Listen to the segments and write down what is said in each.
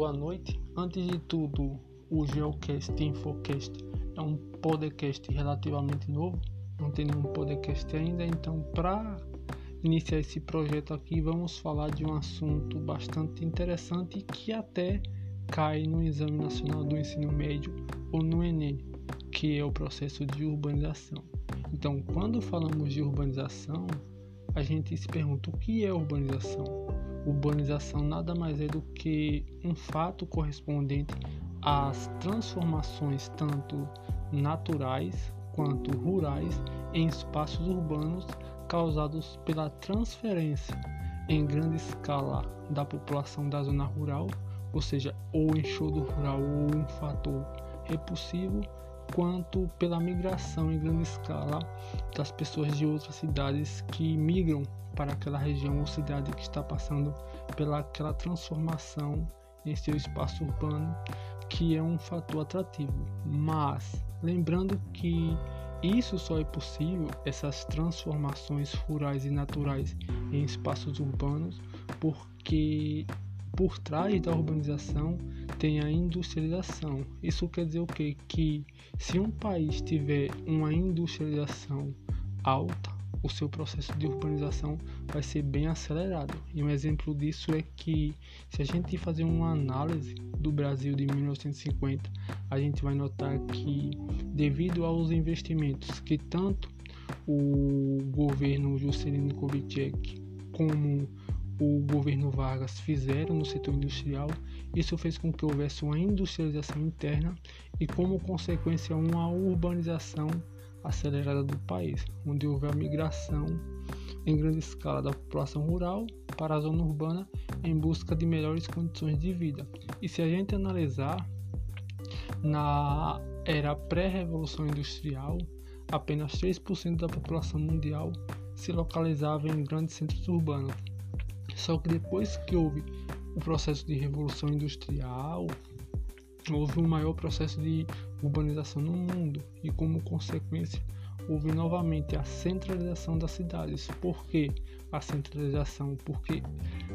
boa noite. Antes de tudo, o Geocast Infocast é um podcast relativamente novo, não tem nenhum podcast ainda, então para iniciar esse projeto aqui, vamos falar de um assunto bastante interessante que até cai no Exame Nacional do Ensino Médio ou no Enem, que é o processo de urbanização. Então, quando falamos de urbanização, a gente se pergunta o que é urbanização? Urbanização nada mais é do que um fato correspondente às transformações tanto naturais quanto rurais em espaços urbanos causados pela transferência em grande escala da população da zona rural, ou seja, ou enxodo rural ou um fator repulsivo, quanto pela migração em grande escala das pessoas de outras cidades que migram para aquela região ou cidade que está passando pelaquela transformação em seu espaço urbano, que é um fator atrativo. Mas lembrando que isso só é possível, essas transformações rurais e naturais em espaços urbanos, porque por trás da urbanização tem a industrialização. Isso quer dizer o quê? Que se um país tiver uma industrialização alta, o seu processo de urbanização vai ser bem acelerado. E um exemplo disso é que se a gente fazer uma análise do Brasil de 1950, a gente vai notar que devido aos investimentos que tanto o governo Juscelino Kubitschek como o governo Vargas fizeram no setor industrial, isso fez com que houvesse uma industrialização interna e, como consequência, uma urbanização acelerada do país, onde houve a migração em grande escala da população rural para a zona urbana em busca de melhores condições de vida. E se a gente analisar, na era pré-revolução industrial, apenas 3% da população mundial se localizava em grandes centros urbanos. Só que depois que houve o processo de revolução industrial, houve um maior processo de urbanização no mundo e, como consequência, houve novamente a centralização das cidades. Por que a centralização? Porque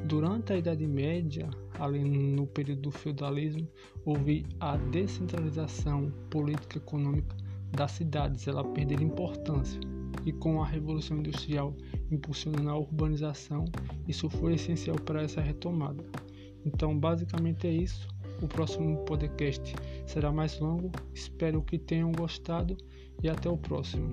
durante a Idade Média, além no período do feudalismo, houve a descentralização política econômica das cidades, ela perdeu importância. E com a Revolução Industrial impulsionando a urbanização, isso foi essencial para essa retomada. Então, basicamente é isso. O próximo podcast será mais longo. Espero que tenham gostado e até o próximo.